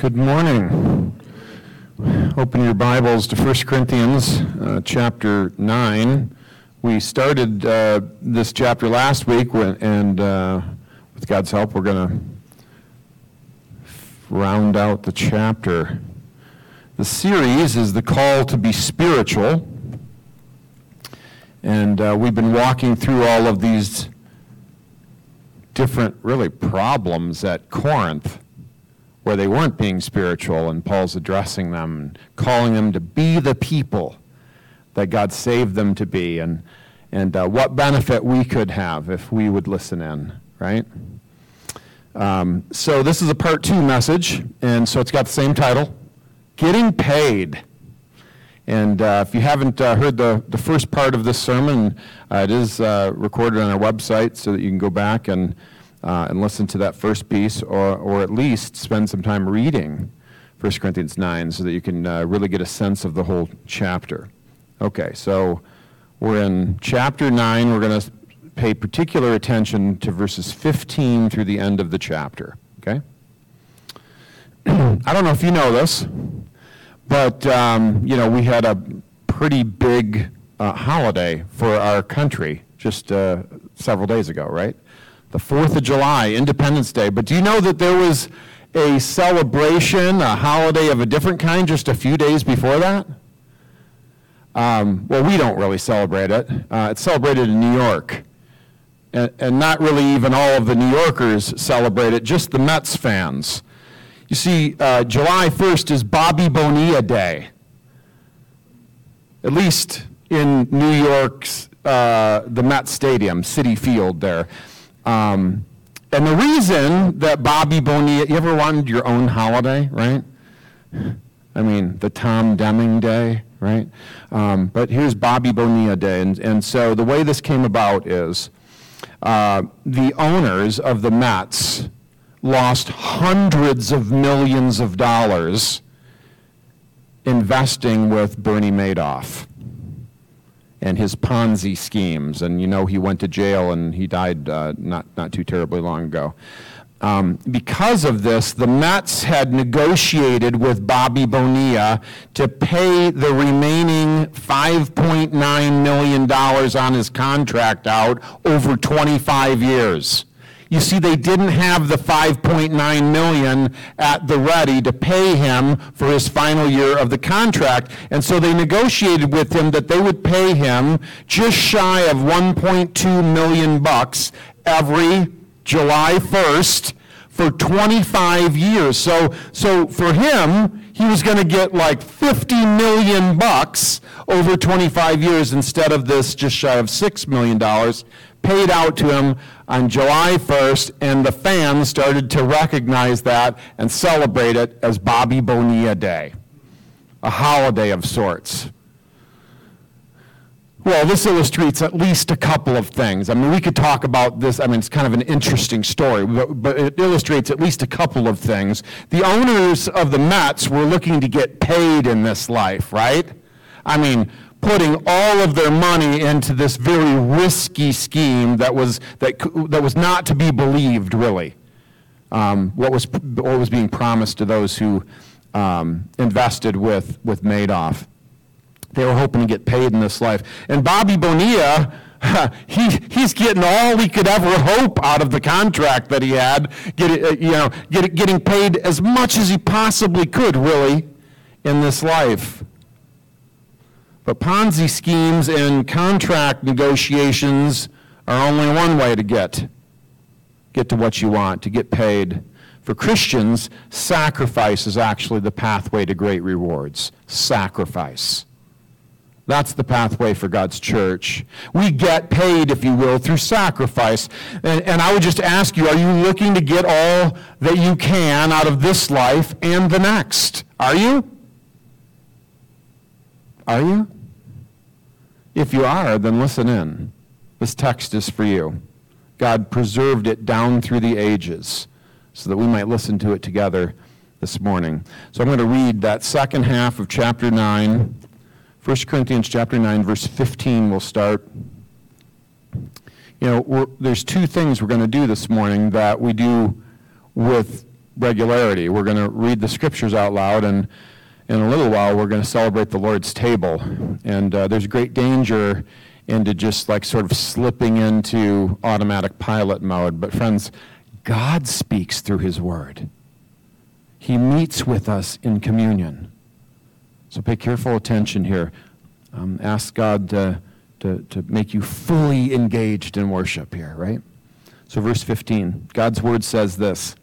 Good morning. Open your Bibles to 1 Corinthians uh, chapter 9. We started uh, this chapter last week, when, and uh, with God's help, we're going to round out the chapter. The series is The Call to Be Spiritual. And uh, we've been walking through all of these different, really, problems at Corinth where they weren't being spiritual, and Paul's addressing them and calling them to be the people that God saved them to be, and, and uh, what benefit we could have if we would listen in, right? Um, so this is a part two message, and so it's got the same title Getting Paid. And uh, if you haven't uh, heard the, the first part of this sermon, uh, it is uh, recorded on our website so that you can go back and uh, and listen to that first piece, or, or at least spend some time reading 1 Corinthians 9 so that you can uh, really get a sense of the whole chapter. Okay, so we're in chapter 9. We're going to pay particular attention to verses 15 through the end of the chapter. Okay? I don't know if you know this, but um, you know we had a pretty big uh, holiday for our country just uh, several days ago, right? The 4th of July, Independence Day. But do you know that there was a celebration, a holiday of a different kind just a few days before that? Um, well, we don't really celebrate it. Uh, it's celebrated in New York. And, and not really even all of the New Yorkers celebrate it, just the Mets fans. You see, uh, July 1st is Bobby Bonilla Day. At least in New York's, uh, the Mets Stadium, Citi Field there. Um, and the reason that Bobby Bonilla, you ever wanted your own holiday, right? I mean, the Tom Deming Day, right? Um, but here's Bobby Bonilla Day. And, and so the way this came about is uh, the owners of the Mets lost hundreds of millions of dollars investing with Bernie Madoff and his Ponzi schemes. And you know, he went to jail and he died uh, not, not too terribly long ago. Um, because of this, the Mets had negotiated with Bobby Bonilla to pay the remaining $5.9 million on his contract out over 25 years. You see, they didn't have the 5.9 million at the ready to pay him for his final year of the contract. And so they negotiated with him that they would pay him just shy of 1.2 million bucks every July 1st for 25 years. So, so for him, he was going to get like 50 million bucks over 25 years instead of this just shy of $6 million paid out to him on July 1st, and the fans started to recognize that and celebrate it as Bobby Bonilla Day, a holiday of sorts. Well, this illustrates at least a couple of things. I mean, we could talk about this. I mean, it's kind of an interesting story, but, but, it illustrates at least a couple of things. The owners of the Mets were looking to get paid in this life, right? I mean, putting all of their money into this very risky scheme that was, that, that was not to be believed, really. Um, what, was, what was being promised to those who um, invested with, with Madoff. They were hoping to get paid in this life. And Bobby Bonilla, he, he's getting all he could ever hope out of the contract that he had, get, uh, you know, get, getting paid as much as he possibly could, really, in this life. But Ponzi schemes and contract negotiations are only one way to get get to what you want, to get paid. For Christians, sacrifice is actually the pathway to great rewards. Sacrifice. That's the pathway for God's church. We get paid, if you will, through sacrifice. And, and, I would just ask you, are you looking to get all that you can out of this life and the next? Are you? Are you? If you are, then listen in. This text is for you. God preserved it down through the ages so that we might listen to it together this morning. So I'm going to read that second half of chapter 9. 1 Corinthians chapter 9, verse 15 We'll start. You know, there's two things we're going to do this morning that we do with regularity. We're going to read the scriptures out loud, and in a little while, we're going to celebrate the Lord's table. And uh, there's great danger into just like sort of slipping into automatic pilot mode. But, friends, God speaks through His Word, He meets with us in communion. So pay careful attention here. Um, ask God to, to, to make you fully engaged in worship here, right? So, verse 15, God's word says this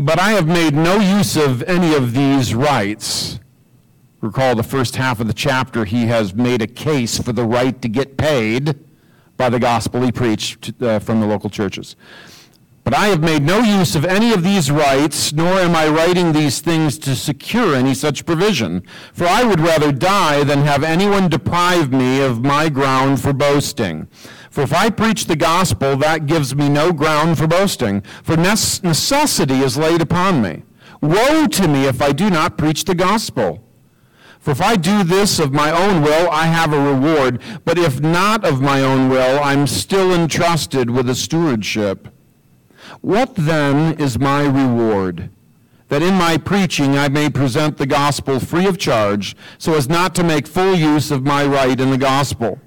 But I have made no use of any of these rights. Recall the first half of the chapter, he has made a case for the right to get paid by the gospel he preached uh, from the local churches. But I have made no use of any of these rights, nor am I writing these things to secure any such provision. For I would rather die than have anyone deprive me of my ground for boasting. For if I preach the gospel, that gives me no ground for boasting, for necessity is laid upon me. Woe to me if I do not preach the gospel. For if I do this of my own will, I have a reward, but if not of my own will, I'm still entrusted with a stewardship. What then is my reward? That in my preaching I may present the gospel free of charge, so as not to make full use of my right in the gospel.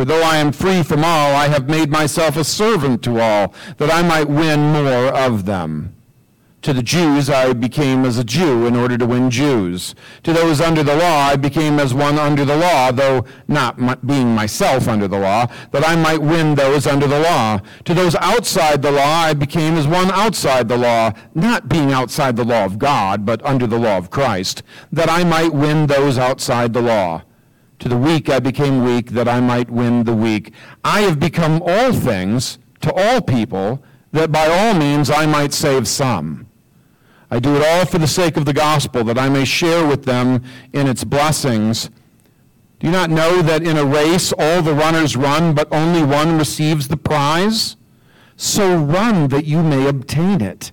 For though I am free from all, I have made myself a servant to all, that I might win more of them. To the Jews I became as a Jew in order to win Jews. To those under the law I became as one under the law, though not being myself under the law, that I might win those under the law. To those outside the law I became as one outside the law, not being outside the law of God, but under the law of Christ, that I might win those outside the law. To the weak I became weak, that I might win the weak. I have become all things to all people, that by all means I might save some. I do it all for the sake of the gospel, that I may share with them in its blessings. Do you not know that in a race all the runners run, but only one receives the prize? So run that you may obtain it.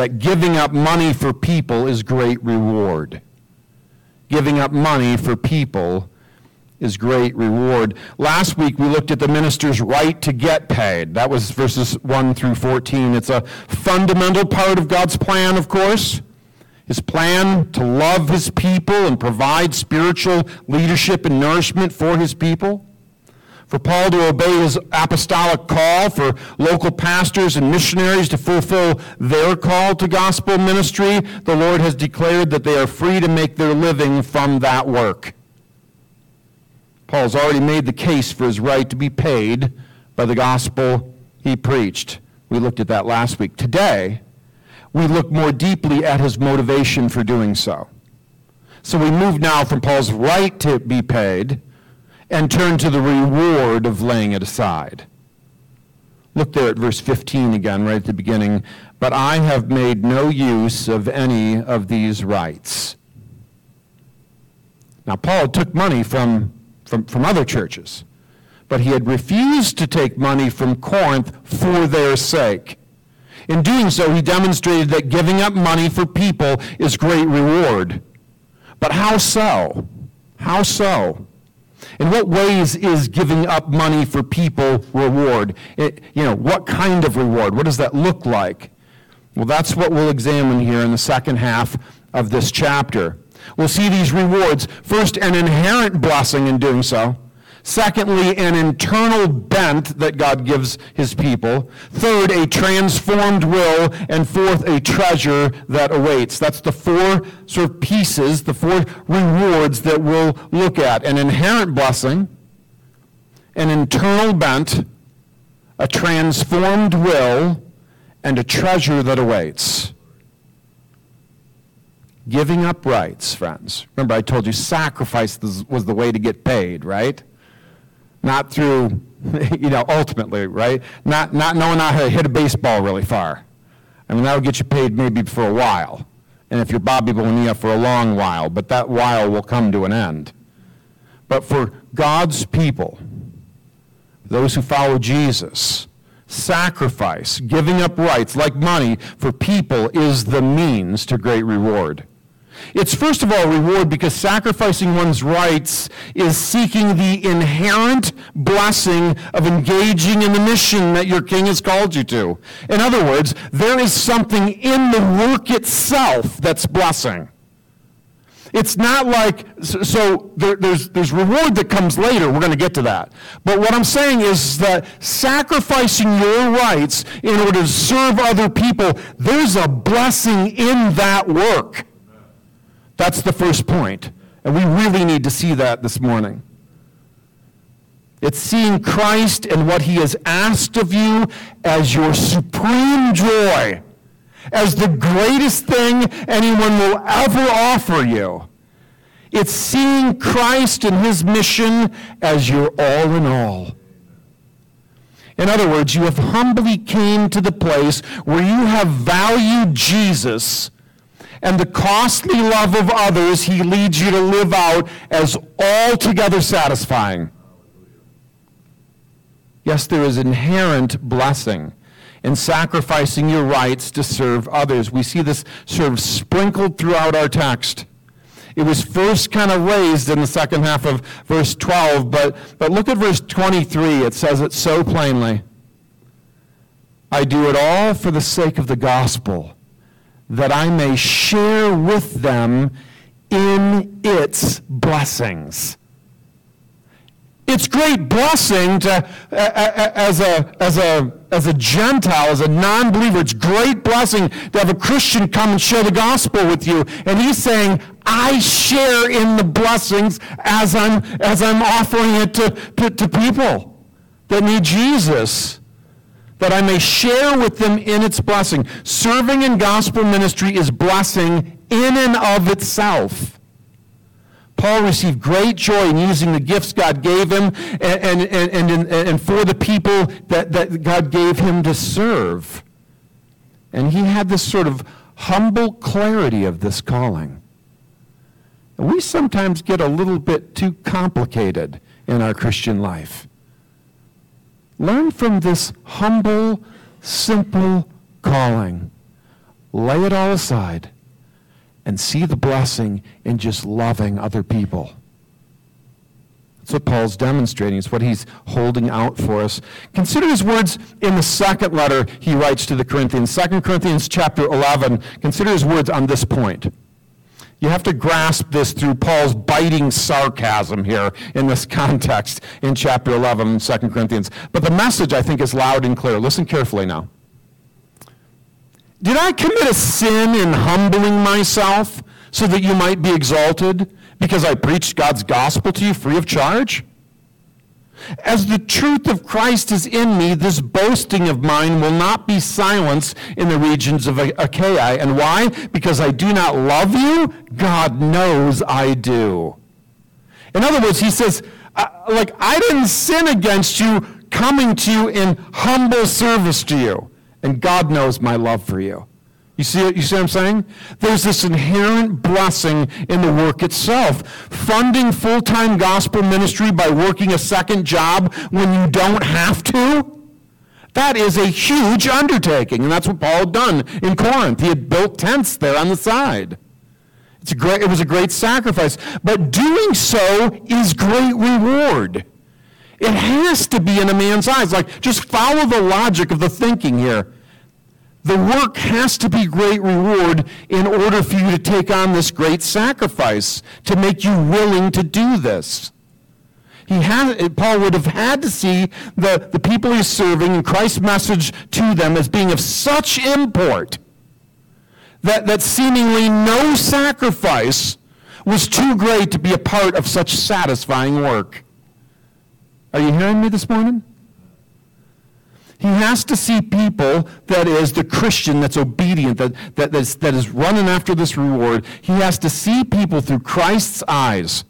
that giving up money for people is great reward. Giving up money for people is great reward. Last week we looked at the minister's right to get paid. That was verses 1 through 14. It's a fundamental part of God's plan, of course. His plan to love his people and provide spiritual leadership and nourishment for his people. For Paul to obey his apostolic call, for local pastors and missionaries to fulfill their call to gospel ministry, the Lord has declared that they are free to make their living from that work. Paul's already made the case for his right to be paid by the gospel he preached. We looked at that last week. Today, we look more deeply at his motivation for doing so. So we move now from Paul's right to be paid and turn to the reward of laying it aside. Look there at verse 15 again, right at the beginning. But I have made no use of any of these rights. Now, Paul took money from from, from other churches. But he had refused to take money from Corinth for their sake. In doing so, he demonstrated that giving up money for people is great reward. But how so? How so? In what ways is giving up money for people reward? It, you know, what kind of reward? What does that look like? Well, that's what we'll examine here in the second half of this chapter. We'll see these rewards. First, an inherent blessing in doing so. Secondly, an internal bent that God gives his people. Third, a transformed will. And fourth, a treasure that awaits. That's the four sort of pieces, the four rewards that we'll look at. An inherent blessing, an internal bent, a transformed will, and a treasure that awaits. Giving up rights, friends. Remember, I told you sacrifice was the way to get paid, right? Not through, you know, ultimately, right? Not, not knowing how to hit a baseball really far. I mean, that'll get you paid maybe for a while. And if you're Bobby Bonilla for a long while, but that while will come to an end. But for God's people, those who follow Jesus, sacrifice, giving up rights like money for people is the means to great reward. It's first of all a reward because sacrificing one's rights is seeking the inherent blessing of engaging in the mission that your king has called you to. In other words, there is something in the work itself that's blessing. It's not like, so there, there's, there's reward that comes later. We're going to get to that. But what I'm saying is that sacrificing your rights in order to serve other people, there's a blessing in that work. That's the first point. And we really need to see that this morning. It's seeing Christ and what he has asked of you as your supreme joy, as the greatest thing anyone will ever offer you. It's seeing Christ and his mission as your all in all. In other words, you have humbly came to the place where you have valued Jesus and the costly love of others he leads you to live out as altogether satisfying. Yes, there is inherent blessing in sacrificing your rights to serve others. We see this sort of sprinkled throughout our text. It was first kind of raised in the second half of verse 12, but, but look at verse 23. It says it so plainly. I do it all for the sake of the gospel that I may share with them in its blessings. It's great blessing to, as a, as a, as a Gentile, as a non-believer, it's great blessing to have a Christian come and share the gospel with you. And he's saying, I share in the blessings as I'm, as I'm offering it to, to, to people that need Jesus that I may share with them in its blessing. Serving in gospel ministry is blessing in and of itself. Paul received great joy in using the gifts God gave him and, and, and, and, and for the people that, that God gave him to serve. And he had this sort of humble clarity of this calling. We sometimes get a little bit too complicated in our Christian life. Learn from this humble, simple calling. Lay it all aside and see the blessing in just loving other people. That's what Paul's demonstrating. It's what he's holding out for us. Consider his words in the second letter he writes to the Corinthians, 2 Corinthians chapter 11. Consider his words on this point. You have to grasp this through Paul's biting sarcasm here in this context in chapter 11, 2 Corinthians. But the message, I think, is loud and clear. Listen carefully now. Did I commit a sin in humbling myself so that you might be exalted because I preached God's gospel to you free of charge? As the truth of Christ is in me, this boasting of mine will not be silenced in the regions of Achaia. And why? Because I do not love you? God knows I do. In other words, he says, like, I didn't sin against you coming to you in humble service to you. And God knows my love for you. You see, you see what I'm saying? There's this inherent blessing in the work itself. Funding full-time gospel ministry by working a second job when you don't have to, that is a huge undertaking. And that's what Paul had done in Corinth. He had built tents there on the side. It's a great, it was a great sacrifice. But doing so is great reward. It has to be in a man's eyes. Like, just follow the logic of the thinking here. The work has to be great reward in order for you to take on this great sacrifice, to make you willing to do this. He had, Paul would have had to see the, the people he's serving and Christ's message to them as being of such import that, that seemingly no sacrifice was too great to be a part of such satisfying work. Are you hearing me this morning? He has to see people, that is, the Christian that's obedient, that, that, is, that is running after this reward. He has to see people through Christ's eyes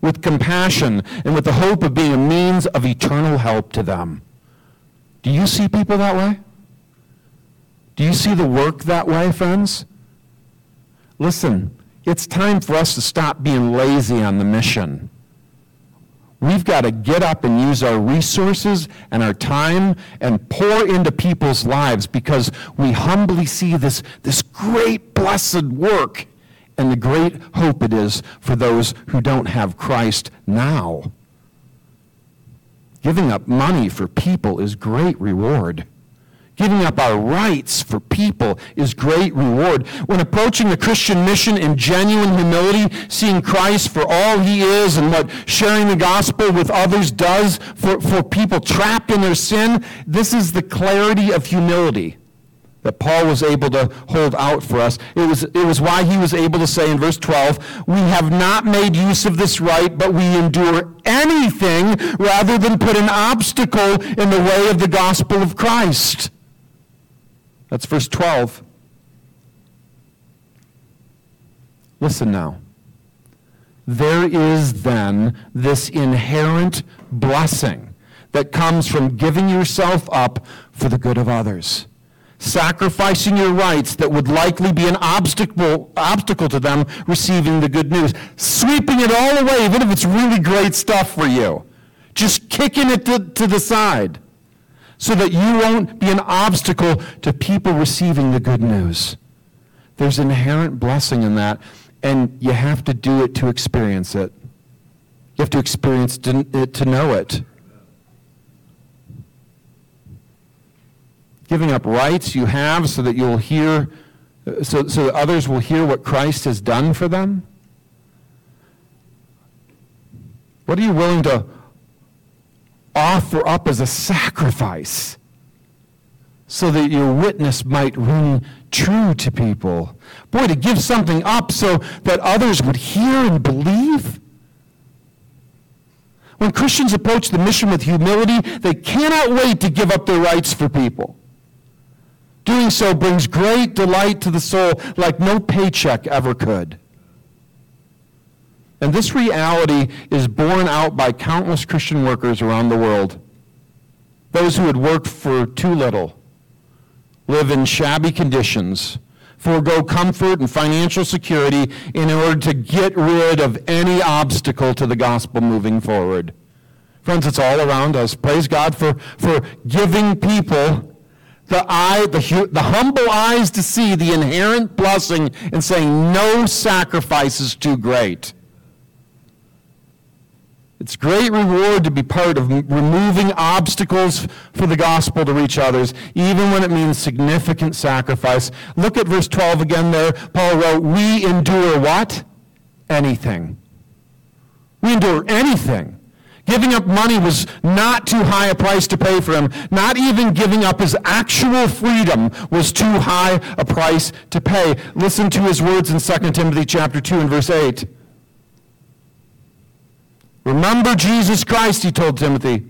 with compassion and with the hope of being a means of eternal help to them. Do you see people that way? Do you see the work that way, friends? Listen, it's time for us to stop being lazy on the mission. We've got to get up and use our resources and our time and pour into people's lives because we humbly see this, this great blessed work and the great hope it is for those who don't have Christ now. Giving up money for people is great reward. Giving up our rights for people is great reward. When approaching the Christian mission in genuine humility, seeing Christ for all he is and what sharing the gospel with others does for, for people trapped in their sin, this is the clarity of humility that Paul was able to hold out for us. It was, it was why he was able to say in verse 12, We have not made use of this right, but we endure anything rather than put an obstacle in the way of the gospel of Christ. That's verse 12. Listen now. There is then this inherent blessing that comes from giving yourself up for the good of others. Sacrificing your rights that would likely be an obstacle, obstacle to them receiving the good news. Sweeping it all away, even if it's really great stuff for you. Just kicking it to, to the side so that you won't be an obstacle to people receiving the good news. There's inherent blessing in that, and you have to do it to experience it. You have to experience it to know it. Giving up rights you have so that you'll hear, so, so that others will hear what Christ has done for them. What are you willing to offer up as a sacrifice so that your witness might ring true to people. Boy, to give something up so that others would hear and believe. When Christians approach the mission with humility, they cannot wait to give up their rights for people. Doing so brings great delight to the soul like no paycheck ever could. And this reality is borne out by countless Christian workers around the world. Those who had worked for too little, live in shabby conditions, forego comfort and financial security in order to get rid of any obstacle to the gospel moving forward. Friends, it's all around us. Praise God for, for giving people the eye, the, the humble eyes to see the inherent blessing and saying no sacrifice is too great. It's great reward to be part of removing obstacles for the gospel to reach others, even when it means significant sacrifice. Look at verse 12 again there. Paul wrote, We endure what? Anything. We endure anything. Giving up money was not too high a price to pay for him. Not even giving up his actual freedom was too high a price to pay. Listen to his words in 2 Timothy chapter 2 and verse 8. Remember Jesus Christ, he told Timothy,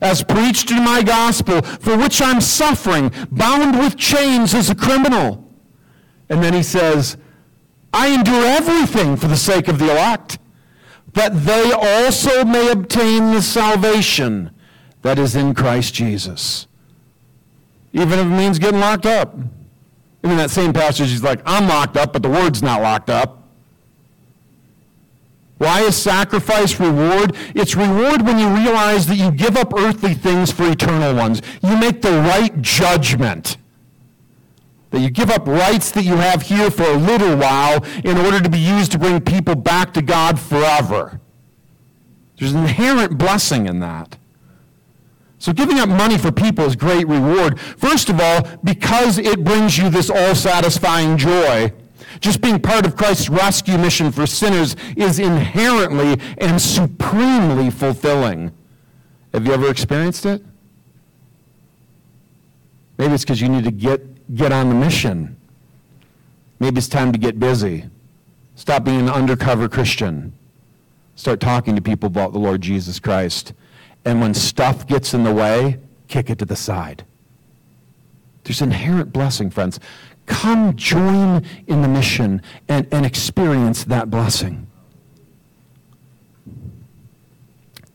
as preached in my gospel, for which I'm suffering, bound with chains as a criminal. And then he says, I endure everything for the sake of the elect, that they also may obtain the salvation that is in Christ Jesus. Even if it means getting locked up. And in that same passage, he's like, I'm locked up, but the word's not locked up. Why is sacrifice reward? It's reward when you realize that you give up earthly things for eternal ones. You make the right judgment. That you give up rights that you have here for a little while in order to be used to bring people back to God forever. There's an inherent blessing in that. So giving up money for people is great reward. First of all, because it brings you this all-satisfying joy just being part of Christ's rescue mission for sinners is inherently and supremely fulfilling. Have you ever experienced it? Maybe it's because you need to get, get on the mission. Maybe it's time to get busy. Stop being an undercover Christian. Start talking to people about the Lord Jesus Christ. And when stuff gets in the way, kick it to the side. There's inherent blessing, friends. Come join in the mission and, and experience that blessing.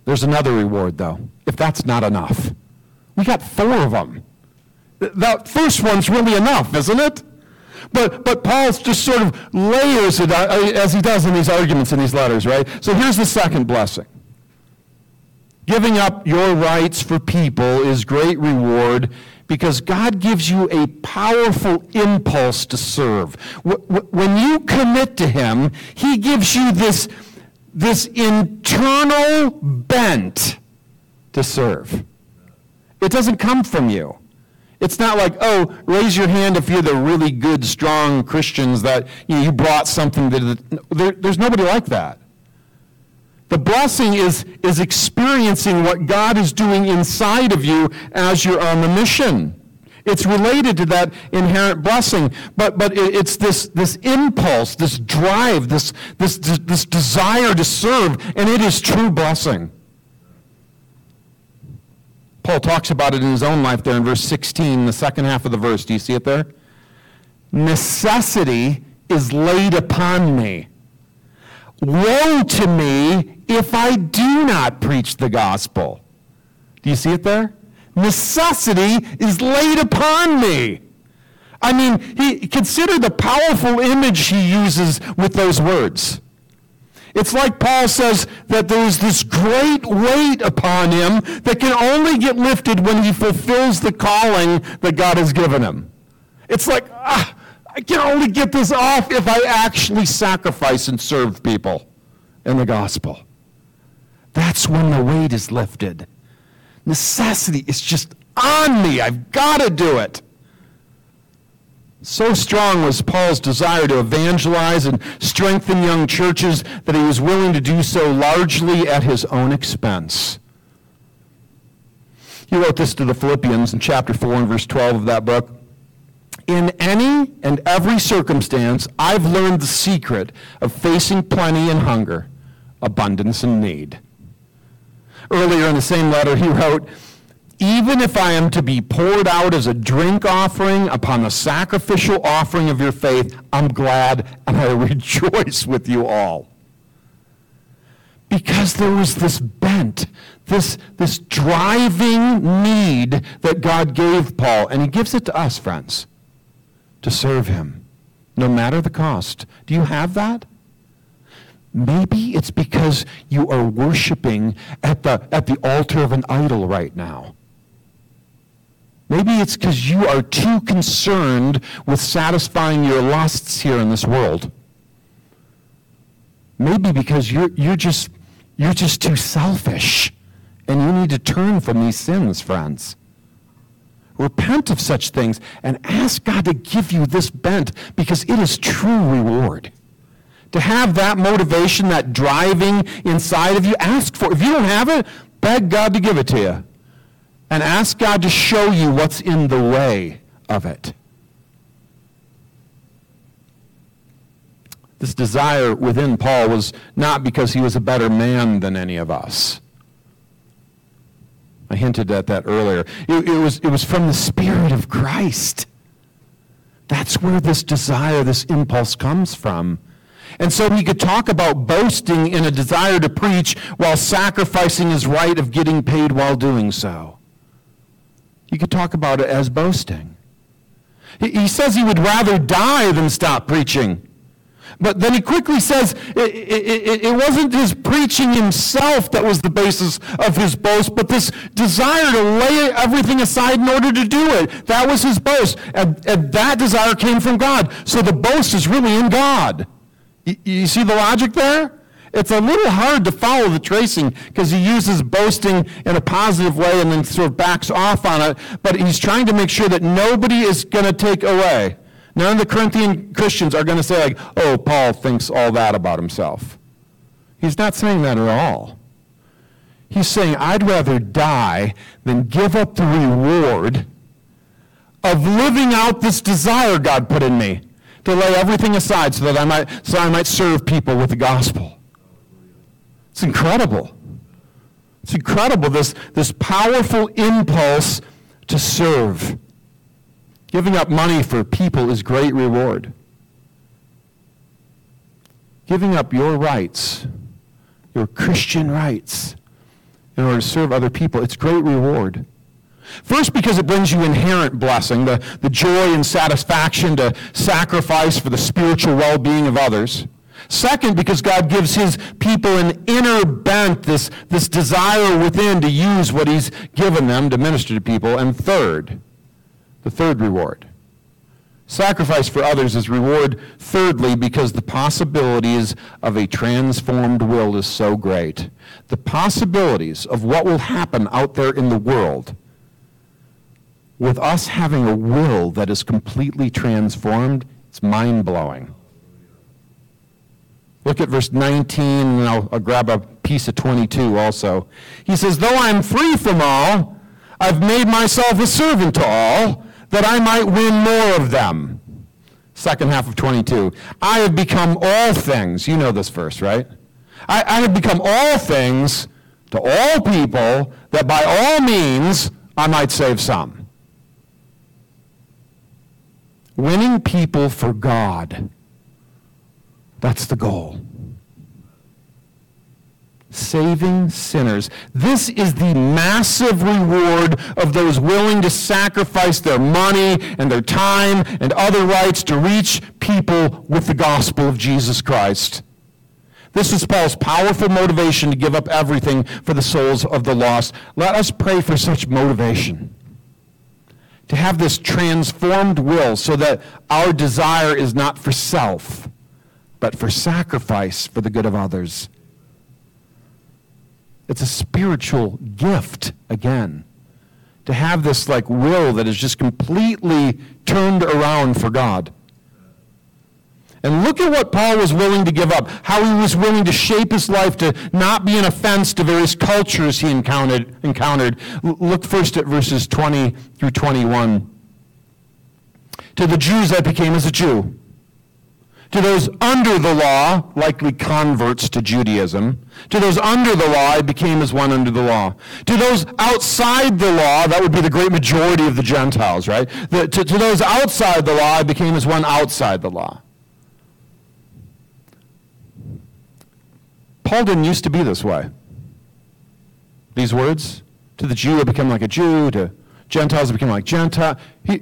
There's another reward, though, if that's not enough. We got four of them. That first one's really enough, isn't it? But, but Paul just sort of layers it uh, as he does in these arguments in these letters, right? So here's the second blessing. Giving up your rights for people is great reward because God gives you a powerful impulse to serve. When you commit to Him, He gives you this, this internal bent to serve. It doesn't come from you. It's not like, oh, raise your hand if you're the really good, strong Christians that you, know, you brought something that. There, there's nobody like that. The blessing is, is experiencing what God is doing inside of you as you're on the mission. It's related to that inherent blessing, but, but it's this, this impulse, this drive, this, this, this desire to serve, and it is true blessing. Paul talks about it in his own life there in verse 16, the second half of the verse. Do you see it there? Necessity is laid upon me. Woe to me if I do not preach the gospel. Do you see it there? Necessity is laid upon me. I mean, he, consider the powerful image he uses with those words. It's like Paul says that there is this great weight upon him that can only get lifted when he fulfills the calling that God has given him. It's like, ah, I can only get this off if I actually sacrifice and serve people in the gospel. That's when the weight is lifted. Necessity is just on me. I've got to do it. So strong was Paul's desire to evangelize and strengthen young churches that he was willing to do so largely at his own expense. He wrote this to the Philippians in chapter 4 and verse 12 of that book. In any and every circumstance, I've learned the secret of facing plenty and hunger, abundance and need. Earlier in the same letter, he wrote, even if I am to be poured out as a drink offering upon the sacrificial offering of your faith, I'm glad and I rejoice with you all. Because there was this bent, this, this driving need that God gave Paul, and he gives it to us, friends, to serve him, no matter the cost. Do you have that? Maybe it's because you are worshiping at the, at the altar of an idol right now. Maybe it's because you are too concerned with satisfying your lusts here in this world. Maybe because you're, you're, just, you're just too selfish and you need to turn from these sins, friends. Repent of such things and ask God to give you this bent because it is true reward. To have that motivation, that driving inside of you, ask for it. If you don't have it, beg God to give it to you and ask God to show you what's in the way of it. This desire within Paul was not because he was a better man than any of us. I hinted at that earlier. It, it, was, it was from the Spirit of Christ. That's where this desire, this impulse comes from. And so he could talk about boasting in a desire to preach while sacrificing his right of getting paid while doing so. You could talk about it as boasting. He, says he would rather die than stop preaching. But then he quickly says it, it, it, wasn't his preaching himself that was the basis of his boast, but this desire to lay everything aside in order to do it. That was his boast. And, and that desire came from God. So the boast is really in God. You, you see the logic there? It's a little hard to follow the tracing because he uses boasting in a positive way and then sort of backs off on it. But he's trying to make sure that nobody is going to take away. None of the Corinthian Christians are going to say, like, oh, Paul thinks all that about himself. He's not saying that at all. He's saying, I'd rather die than give up the reward of living out this desire God put in me to lay everything aside so that I might, so I might serve people with the gospel. It's incredible. It's incredible, this, this powerful impulse to serve. Giving up money for people is great reward. Giving up your rights, your Christian rights, in order to serve other people, it's great reward. First, because it brings you inherent blessing, the, the joy and satisfaction to sacrifice for the spiritual well being of others. Second, because God gives his people an inner bent, this, this desire within to use what he's given them to minister to people. And third, the third reward. Sacrifice for others is reward, thirdly, because the possibilities of a transformed will is so great. The possibilities of what will happen out there in the world with us having a will that is completely transformed, it's mind blowing. Look at verse 19, and I'll, I'll, grab a piece of 22 also. He says, Though I'm free from all, I've made myself a servant to all, that I might win more of them. Second half of 22. I have become all things. You know this verse, right? I, I have become all things to all people, that by all means I might save some. Winning people for God that's the goal. Saving sinners. This is the massive reward of those willing to sacrifice their money and their time and other rights to reach people with the gospel of Jesus Christ. This is Paul's powerful motivation to give up everything for the souls of the lost. Let us pray for such motivation. To have this transformed will so that our desire is not for self but for sacrifice for the good of others. It's a spiritual gift, again, to have this like will that is just completely turned around for God. And look at what Paul was willing to give up, how he was willing to shape his life to not be an offense to various cultures he encountered. encountered. Look first at verses 20 through 21. To the Jews I became as a Jew to those under the law, likely converts to Judaism. To those under the law, I became as one under the law. To those outside the law, that would be the great majority of the Gentiles, right? The, to, to those outside the law, I became as one outside the law. Paul didn't used to be this way. These words, to the Jew, I become like a Jew. To Gentiles, I became like Gentile. He,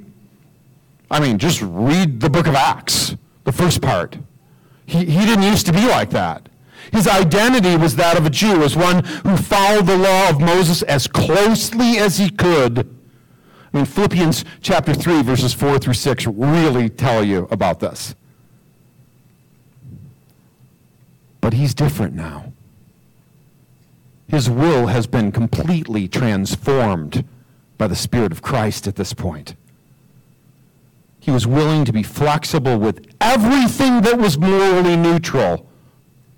I mean, just read the book of Acts the first part. He, he didn't used to be like that. His identity was that of a Jew, as one who followed the law of Moses as closely as he could. I mean, Philippians chapter 3, verses 4 through 6 really tell you about this. But he's different now. His will has been completely transformed by the Spirit of Christ at this point. He was willing to be flexible with everything that was morally neutral.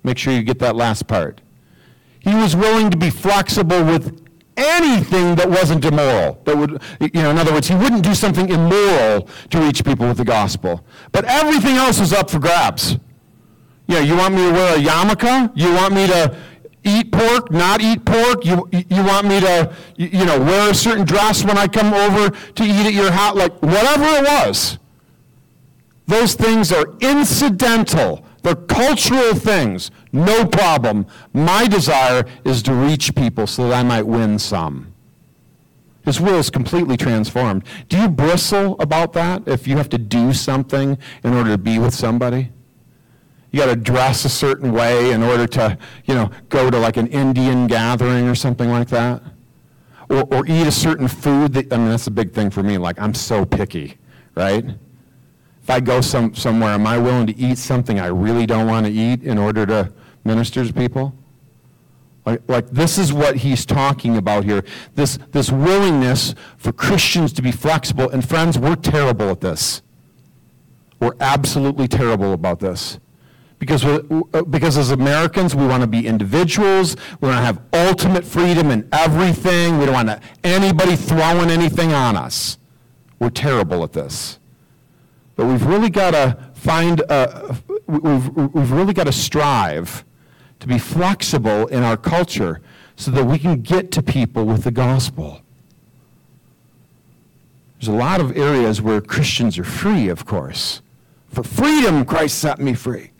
Make sure you get that last part. He was willing to be flexible with anything that wasn't immoral. That would, you know, in other words, he wouldn't do something immoral to reach people with the gospel. But everything else was up for grabs. Yeah, you want me to wear a yarmulke? You want me to eat pork, not eat pork? You, you want me to, you know, wear a certain dress when I come over to eat at your house? Like, whatever it was. Those things are incidental. They're cultural things. No problem. My desire is to reach people so that I might win some. His will is completely transformed. Do you bristle about that if you have to do something in order to be with somebody? You got to dress a certain way in order to, you know, go to like an Indian gathering or something like that? Or, or eat a certain food that, I mean, that's a big thing for me. Like, I'm so picky, right? If I go some, somewhere, am I willing to eat something I really don't want to eat in order to minister to people? Like, like this is what he's talking about here. This, this willingness for Christians to be flexible. And friends, we're terrible at this. We're absolutely terrible about this. Because, uh, because as Americans, we want to be individuals. We want to have ultimate freedom in everything. We don't want anybody throwing anything on us. We're terrible at this. But we've really got to find, a, we've, we've really got to strive to be flexible in our culture so that we can get to people with the gospel. There's a lot of areas where Christians are free, of course. For freedom, Christ set me free.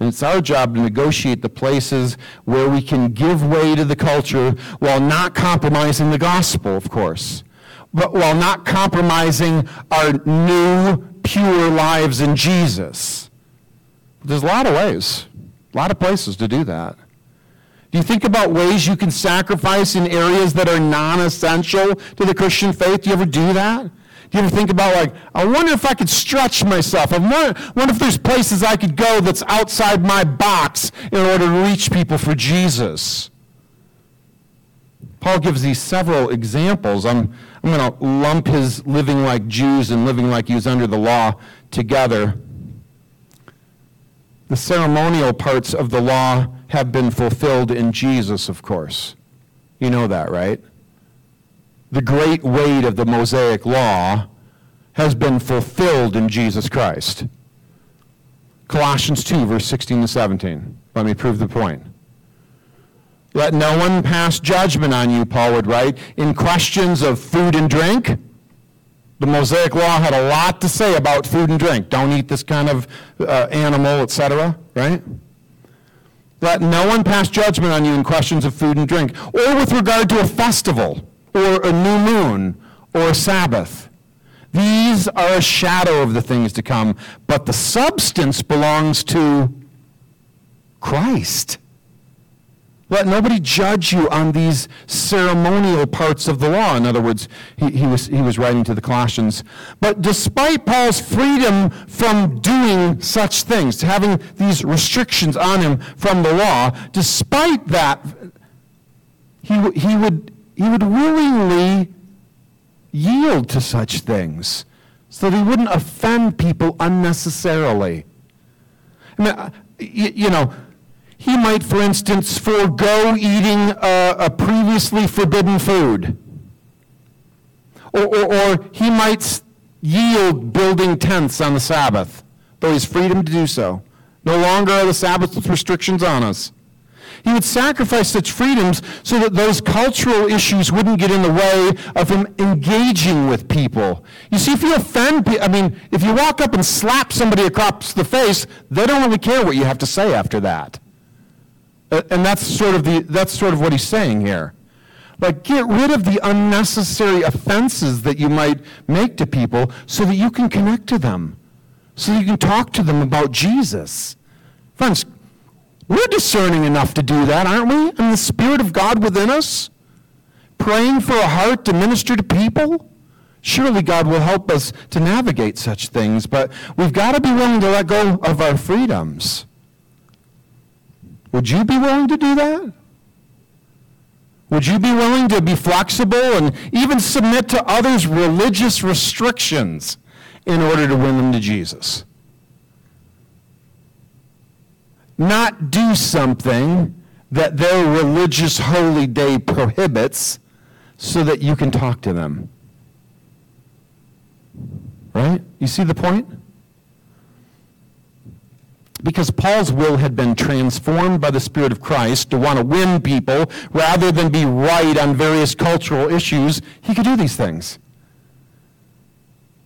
And it's our job to negotiate the places where we can give way to the culture while not compromising the gospel, of course, but while not compromising our new, pure lives in Jesus. There's a lot of ways, a lot of places to do that. Do you think about ways you can sacrifice in areas that are non essential to the Christian faith? Do you ever do that? You ever think about, like, I wonder if I could stretch myself? I wonder, wonder if there's places I could go that's outside my box in order to reach people for Jesus? Paul gives these several examples. I'm, I'm going to lump his living like Jews and living like he was under the law together. The ceremonial parts of the law have been fulfilled in Jesus, of course. You know that, right? The great weight of the Mosaic law has been fulfilled in Jesus Christ. Colossians 2, verse 16 to 17. Let me prove the point. Let no one pass judgment on you, Paul would write, in questions of food and drink. The Mosaic law had a lot to say about food and drink. Don't eat this kind of uh, animal, etc., right? Let no one pass judgment on you in questions of food and drink, or with regard to a festival or a new moon or a Sabbath. These are a shadow of the things to come, but the substance belongs to Christ. Let nobody judge you on these ceremonial parts of the law. In other words, he, he, was, he was writing to the Colossians. But despite Paul's freedom from doing such things, having these restrictions on him from the law, despite that, he, he would he would willingly yield to such things so that he wouldn't offend people unnecessarily. I mean, you, you know, he might, for instance, forego eating a, a previously forbidden food. Or, or, or, he might yield building tents on the Sabbath, though he has freedom to do so. No longer are the Sabbath restrictions on us. He would sacrifice such freedoms so that those cultural issues wouldn't get in the way of him engaging with people. You see, if you offend people, I mean, if you walk up and slap somebody across the face, they don't really care what you have to say after that. And that's sort of the that's sort of what he's saying here. Like, get rid of the unnecessary offenses that you might make to people so that you can connect to them, so you can talk to them about Jesus. Friends, we're discerning enough to do that, aren't we? And the Spirit of God within us? Praying for a heart to minister to people? Surely God will help us to navigate such things, but we've got to be willing to let go of our freedoms. Would you be willing to do that? Would you be willing to be flexible and even submit to others' religious restrictions in order to win them to Jesus? Not do something that their religious holy day prohibits so that you can talk to them. Right? You see the point? Because Paul's will had been transformed by the Spirit of Christ to want to win people rather than be right on various cultural issues, he could do these things.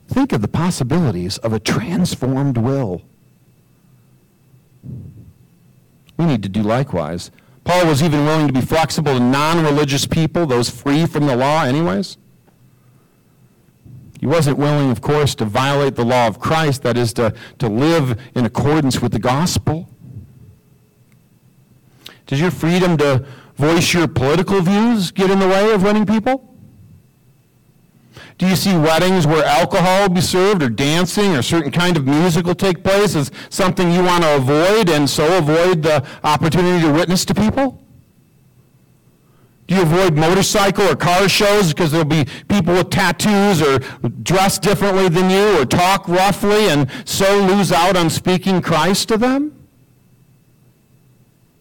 Think of the possibilities of a transformed will. We need to do likewise. Paul was even willing to be flexible to non religious people, those free from the law, anyways. He wasn't willing, of course, to violate the law of Christ, that is, to, to live in accordance with the gospel. Does your freedom to voice your political views get in the way of winning people? Do you see weddings where alcohol will be served or dancing or certain kind of music will take place as something you want to avoid and so avoid the opportunity to witness to people? Do you avoid motorcycle or car shows because there'll be people with tattoos or dress differently than you or talk roughly and so lose out on speaking Christ to them?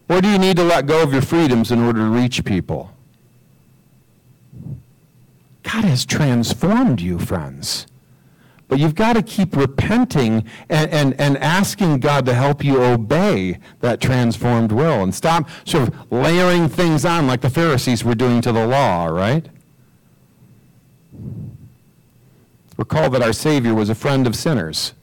Or do you need to let go of your freedoms in order to reach people? God has transformed you, friends. But you've got to keep repenting and, and, and asking God to help you obey that transformed will and stop sort of layering things on like the Pharisees were doing to the law, right? Recall that our Savior was a friend of sinners.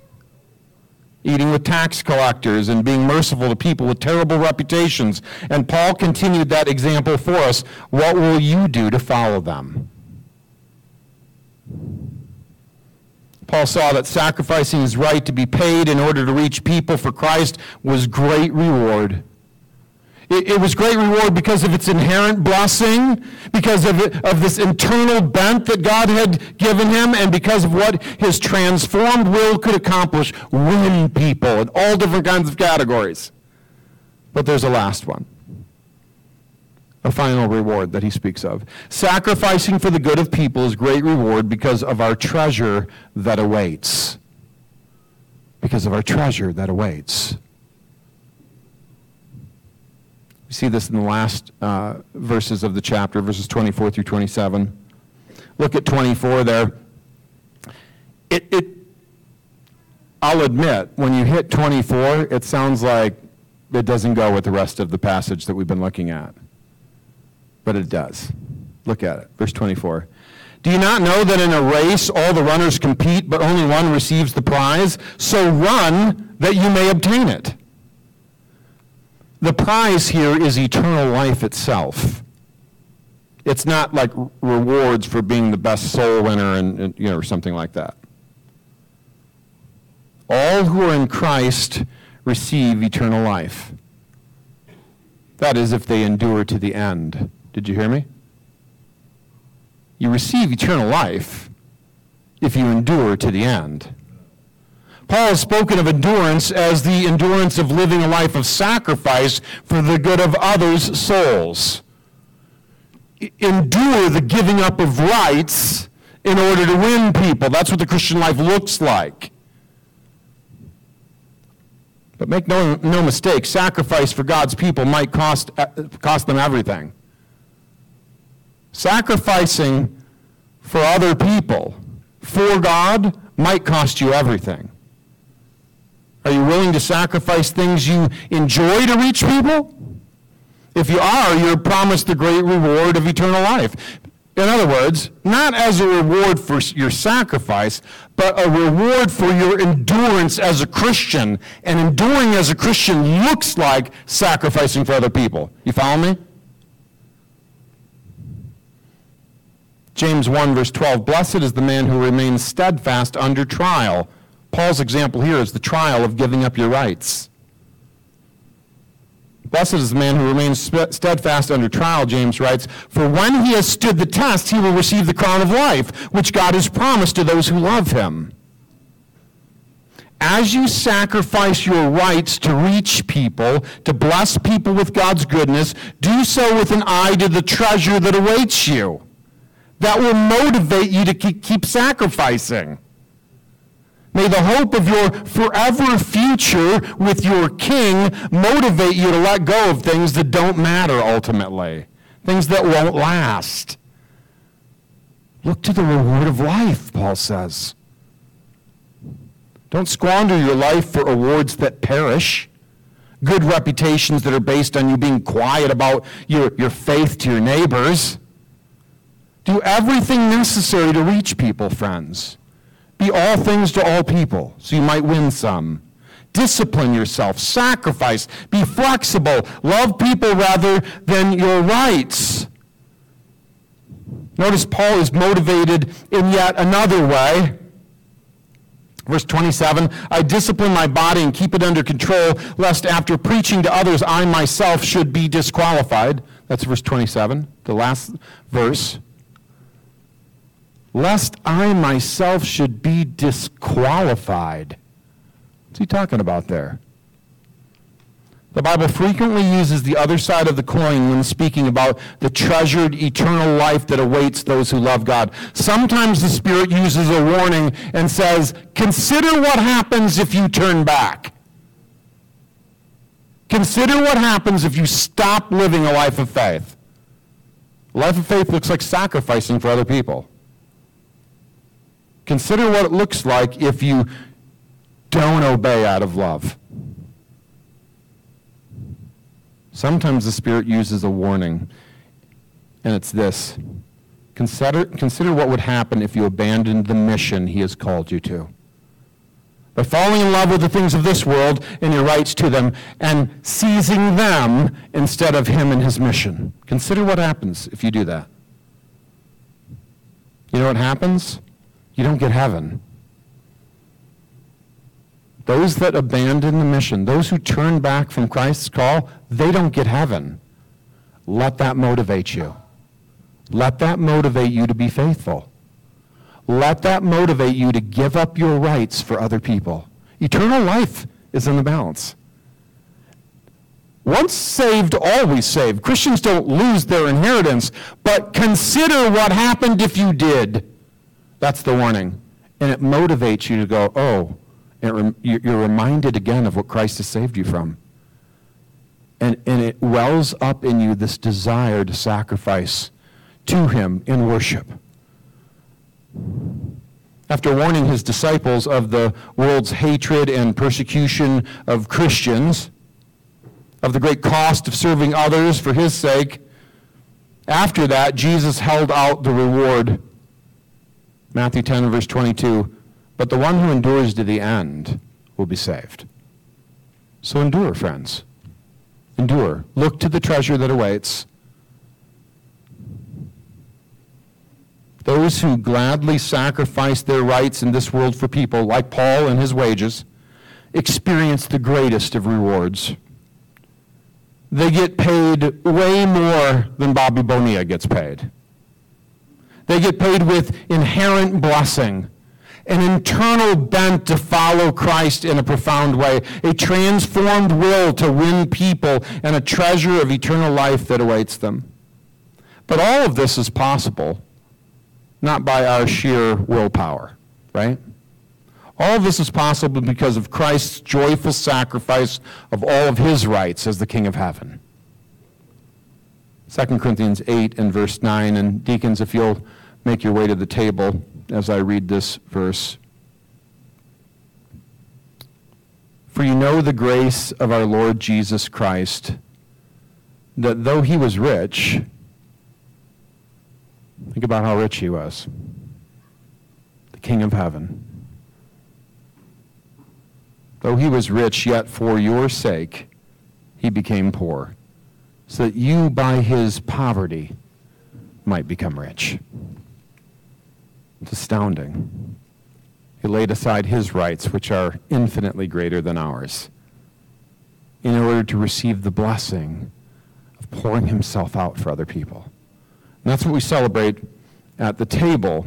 eating with tax collectors and being merciful to people with terrible reputations. And Paul continued that example for us. What will you do to follow them? Paul saw that sacrificing his right to be paid in order to reach people for Christ was great reward. It, it was great reward because of its inherent blessing, because of, it, of this internal bent that God had given him, and because of what his transformed will could accomplish win people in all different kinds of categories. But there's a last one a final reward that he speaks of. Sacrificing for the good of people is great reward because of our treasure that awaits. Because of our treasure that awaits. We see this in the last uh, verses of the chapter, verses 24 through 27. Look at 24 there. It, it, I'll admit, when you hit 24, it sounds like it doesn't go with the rest of the passage that we've been looking at. But it does. Look at it. Verse 24. Do you not know that in a race all the runners compete, but only one receives the prize? So run that you may obtain it. The prize here is eternal life itself. It's not like rewards for being the best soul winner and, and, you know, or something like that. All who are in Christ receive eternal life. That is, if they endure to the end. Did you hear me? You receive eternal life if you endure to the end. Paul has spoken of endurance as the endurance of living a life of sacrifice for the good of others' souls. Endure the giving up of rights in order to win people. That's what the Christian life looks like. But make no, no mistake, sacrifice for God's people might cost, uh, cost them everything. Sacrificing for other people for God might cost you everything. Are you willing to sacrifice things you enjoy to reach people? If you are, you're promised the great reward of eternal life. In other words, not as a reward for your sacrifice, but a reward for your endurance as a Christian. And enduring as a Christian looks like sacrificing for other people. You follow me? James 1, verse 12 Blessed is the man who remains steadfast under trial Paul's example here is the trial of giving up your rights. Blessed is the man who remains steadfast under trial, James writes, for when he has stood the test, he will receive the crown of life, which God has promised to those who love him. As you sacrifice your rights to reach people, to bless people with God's goodness, do so with an eye to the treasure that awaits you. That will motivate you to keep sacrificing. May the hope of your forever future with your king motivate you to let go of things that don't matter ultimately, things that won't last. Look to the reward of life, Paul says. Don't squander your life for awards that perish, good reputations that are based on you being quiet about your, your faith to your neighbors. Do everything necessary to reach people, friends. Be all things to all people, so you might win some. Discipline yourself, sacrifice, be flexible, love people rather than your rights. Notice Paul is motivated in yet another way. Verse 27 I discipline my body and keep it under control, lest after preaching to others I myself should be disqualified. That's verse 27, the last verse lest I myself should be disqualified. What's he talking about there? The Bible frequently uses the other side of the coin when speaking about the treasured eternal life that awaits those who love God. Sometimes the Spirit uses a warning and says, Consider what happens if you turn back. Consider what happens if you stop living a life of faith. Life of faith looks like sacrificing for other people. Consider what it looks like if you don't obey out of love. Sometimes the Spirit uses a warning, and it's this consider, consider what would happen if you abandoned the mission He has called you to. by falling in love with the things of this world and your rights to them and seizing them instead of him and his mission. Consider what happens if you do that. You know what happens? You don't get heaven. Those that abandon the mission, those who turn back from Christ's call, they don't get heaven. Let that motivate you. Let that motivate you to be faithful. Let that motivate you to give up your rights for other people. Eternal life is in the balance. Once saved, always saved. Christians don't lose their inheritance, but consider what happened if you did. That's the warning. And it motivates you to go, oh, you're reminded again of what Christ has saved you from. And, and it wells up in you this desire to sacrifice to him in worship. After warning his disciples of the world's hatred and persecution of Christians, of the great cost of serving others for his sake, after that, Jesus held out the reward. Matthew 10, verse 22. But the one who endures to the end will be saved. So endure, friends. Endure. Look to the treasure that awaits. Those who gladly sacrifice their rights in this world for people, like Paul and his wages, experience the greatest of rewards. They get paid way more than Bobby Bonilla gets paid. They get paid with inherent blessing, an internal bent to follow Christ in a profound way, a transformed will to win people, and a treasure of eternal life that awaits them. But all of this is possible not by our sheer willpower, right? All of this is possible because of Christ's joyful sacrifice of all of his rights as the King of heaven. 2 Corinthians 8 and verse 9, and deacons, if you'll make your way to the table as I read this verse. For you know the grace of our Lord Jesus Christ, that though he was rich, think about how rich he was, the King of heaven. Though he was rich, yet for your sake he became poor, so that you by his poverty might become rich. It's astounding. He laid aside his rights, which are infinitely greater than ours, in order to receive the blessing of pouring himself out for other people. And that's what we celebrate at the table.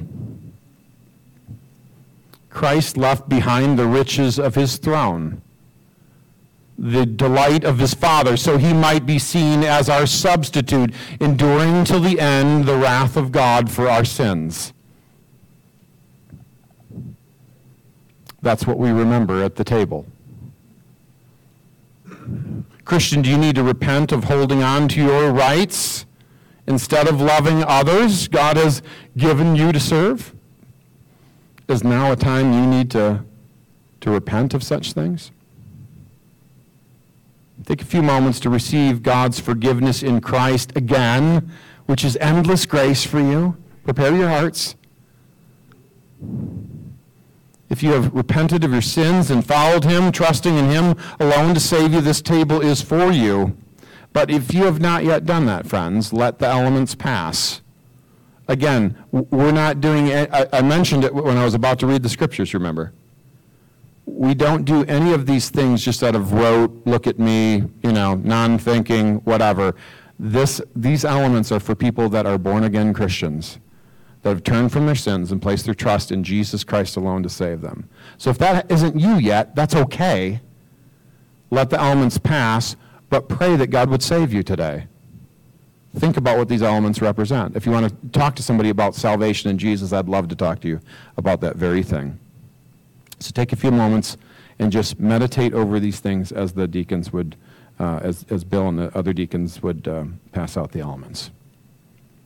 Christ left behind the riches of his throne, the delight of his Father, so he might be seen as our substitute, enduring till the end the wrath of God for our sins. That's what we remember at the table. Christian, do you need to repent of holding on to your rights instead of loving others God has given you to serve? Is now a time you need to, to repent of such things? Take a few moments to receive God's forgiveness in Christ again, which is endless grace for you. Prepare your hearts. If you have repented of your sins and followed him, trusting in him alone to save you, this table is for you. But if you have not yet done that, friends, let the elements pass. Again, we're not doing it. I mentioned it when I was about to read the scriptures, remember? We don't do any of these things just out of rote, look at me, you know, non thinking, whatever. This, these elements are for people that are born again Christians that have turned from their sins and placed their trust in Jesus Christ alone to save them. So if that isn't you yet, that's okay. Let the elements pass, but pray that God would save you today. Think about what these elements represent. If you want to talk to somebody about salvation in Jesus, I'd love to talk to you about that very thing. So take a few moments and just meditate over these things as the deacons would, uh, as, as Bill and the other deacons would um, pass out the elements.